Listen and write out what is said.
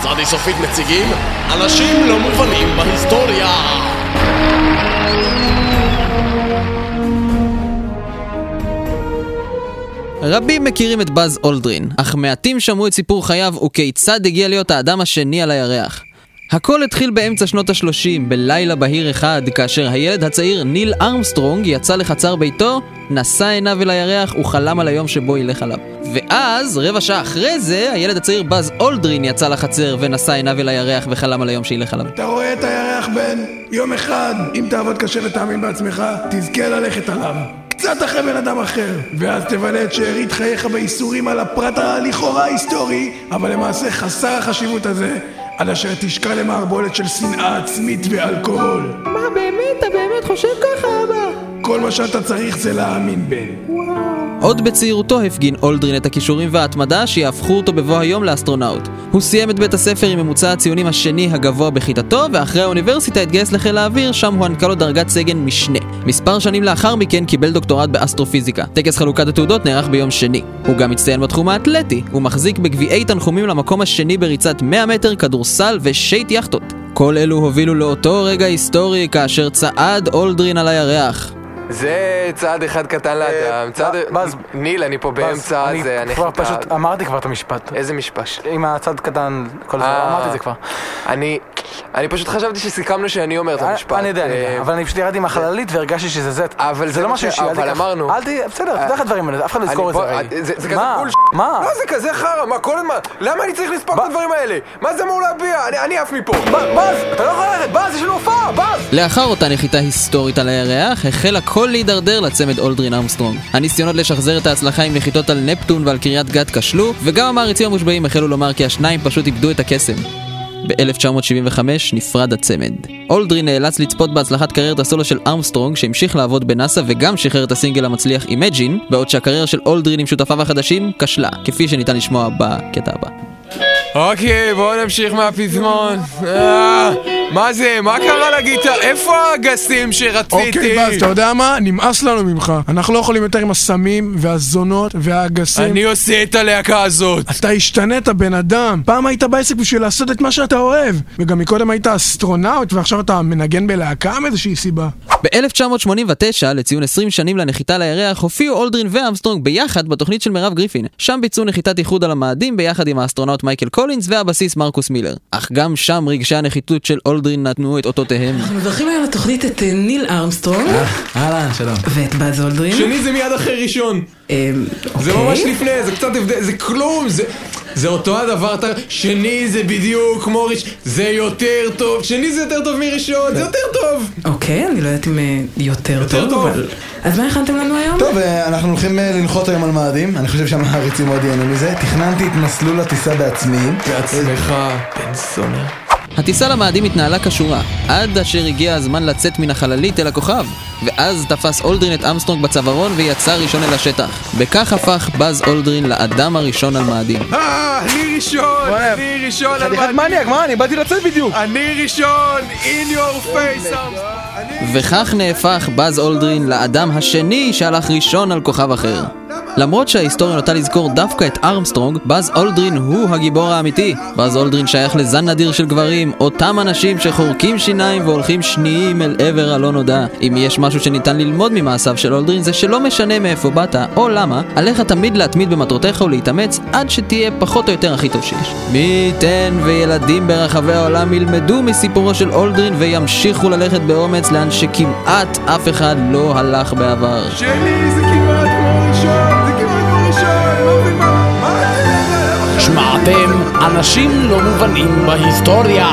צדי סופית מציגים אנשים לא מובנים בהיסטוריה רבים מכירים את באז אולדרין, אך מעטים שמעו את סיפור חייו וכיצד הגיע להיות האדם השני על הירח. הכל התחיל באמצע שנות ה-30, בלילה בהיר אחד, כאשר הילד הצעיר ניל ארמסטרונג יצא לחצר ביתו, נשא עיניו אל הירח וחלם על היום שבו ילך עליו. ואז, רבע שעה אחרי זה, הילד הצעיר באז אולדרין יצא לחצר ונשא עיניו אל הירח וחלם על היום שילך עליו. אתה רואה את הירח, בן? יום אחד, אם תעבוד קשה ותאמין בעצמך, תזכה ללכת עליו. קצת אחרי בן אדם אחר, ואז תבלה את שארית חייך בייסורים על הפרט הלכאורה היסטורי, אבל למעשה חסר החשיבות הזה, עד אשר תשקע למערבולת של שנאה עצמית ואלכוהול. מה, באמת? אתה באמת חושב ככה, אבא? כל מה שאתה צריך זה להאמין, בן. עוד בצעירותו הפגין אולדרין את הכישורים וההתמדה שיהפכו אותו בבוא היום לאסטרונאוט. הוא סיים את בית הספר עם ממוצע הציונים השני הגבוה בכיתתו, ואחרי האוניברסיטה התגייס לחיל האוויר, שם הוענקה לו דרגת סגן משנה. מספר שנים לאחר מכן קיבל דוקטורט באסטרופיזיקה. טקס חלוקת התעודות נערך ביום שני. הוא גם הצטיין בתחום האתלטי, הוא מחזיק בגביעי תנחומים למקום השני בריצת 100 מטר, כדורסל ושייט יכטות. כל אלו הובילו לאותו רגע היסטורי כאשר צעד אולדרין על הירח. זה צעד אחד קטן לאדם, צעד... באז. ניל, אני פה באמצע אני זה, אני כבר פשוט אמרתי כבר את המשפט. איזה משפט? עם הצד קטן, כל זה, אה. אמרתי את זה כבר. אני... אני פשוט חשבתי שסיכמנו שאני אומר את המשפט. אני יודע, אני אה, יודע, אבל אני פשוט ירדתי עם החללית והרגשתי שזה זה. אבל זה לא משהו ש- אבל אמרנו. אל תהיה, בסדר, אתה יודע איך הדברים האלה, אף אחד לא יזכור את זה. זה זה כזה מה? בול מה? מה זה כזה חרא? מה כל הזמן? למה אני צריך לספוג את הדברים האלה? מה זה אמור להביע? אני- אני עף מפה. באז, אתה לא יכול ללכת, באז, יש לנו הופעה, באז! לאחר אותה נחיתה היסטורית על הירח, החל הכל להידרדר לצמד אולדרין ארמסטרונג. הניסיונות לשחזר את ההצלחה עם נחיתות על נפטון ועל קריית גת כשלו, וגם המעריצים המושבעים החלו לומר כי השניים פשוט איבדו את הקסם. ב-1975 נפרד הצמד. אולדרין נאלץ לצפות בהצלחת קריירת הסולו של ארמסטרונג שהמשיך לעבוד בנאסא וגם שחרר את הסינגל המצליח Imagine, בעוד שהקריירה של אולדרין עם שותפיו החדשים כשלה, כפי שניתן לשמוע בקטע הבא. אוקיי, בואו נמשיך מהפזמון. מה זה? מה קרה לגיטר? איפה האגסים שרציתי? אוקיי, באז, אתה יודע מה? נמאס לנו ממך. אנחנו לא יכולים יותר עם הסמים והזונות והאגסים. אני עושה את הלהקה הזאת. אתה השתנית, בן אדם. פעם היית בעסק בשביל לעשות את מה שאתה אוהב. וגם מקודם היית אסטרונאוט, ועכשיו אתה מנגן בלהקה מאיזושהי סיבה. ב-1989, לציון 20 שנים לנחיתה לירח, הופיעו אולדרין וארמסטרונג ביחד בתוכנית של מרב גריפין. שם ביצעו נחיתת איחוד על המאדים ביחד עם האסטרונאוט מייקל קולינס והבסיסט מרקוס מילר. אך גם שם רגשי הנחיתות של אולדרין נתנו את אותותיהם. אנחנו מברכים היום לתוכנית את אה, ניל ארמסטרונג אהלן, שלום. ואת באז אולדרין. שני זה מיד אחרי ראשון. אה, זה אוקיי. ממש לפני, זה קצת הבדל, זה כלום, זה... זה אותו הדבר, אתה... שני זה בדיוק כמו ראש... זה יותר טוב, שני זה יותר טוב מראשון, זה יותר טוב! אוקיי, אני לא יודעת אם אה, יותר טוב. אבל... אז מה הכנתם לנו היום? טוב, אה, אנחנו הולכים אה, לנחות היום על מאדים, אני חושב שהמעריצים מאוד ייהנו מזה. תכננתי את מסלול הטיסה בעצמי. בעצמך, בן זונה. הטיסה למאדים התנהלה כשורה, עד אשר הגיע הזמן לצאת מן החללית אל הכוכב. ואז תפס אולדרין את אמסטרונג בצווארון ויצא ראשון אל השטח. בכך הפך באז אולדרין לאדם הראשון על מאדים. אה, אני ראשון! אני ראשון! על חתיכת מאדים. מניאק, מה? אני באתי לצאת בדיוק. אני ראשון! in your face! אני- וכך נהפך באז אולדרין לאדם השני שהלך ראשון על כוכב אחר. למרות שההיסטוריה נוטה לזכור דווקא את ארמסטרונג, באז אולדרין הוא הגיבור האמיתי. באז אולדרין שייך לזן נדיר של גברים, אותם אנשים שחורקים שיניים והולכים שניים אל עבר הלא נודע. אם יש משהו שניתן ללמוד ממעשיו של אולדרין זה שלא משנה מאיפה באת או למה, עליך תמיד להתמיד במטרותיך ולהתאמץ עד שתהיה פחות או יותר הכי טוב שיש. מי ייתן וילדים ברחבי העולם ילמדו מסיפורו של אולדרין וימשיכו ללכת באומץ לאן שכמעט אף אחד לא הלך בעבר. שני זה כמעט שמעתם אנשים לא מובנים בהיסטוריה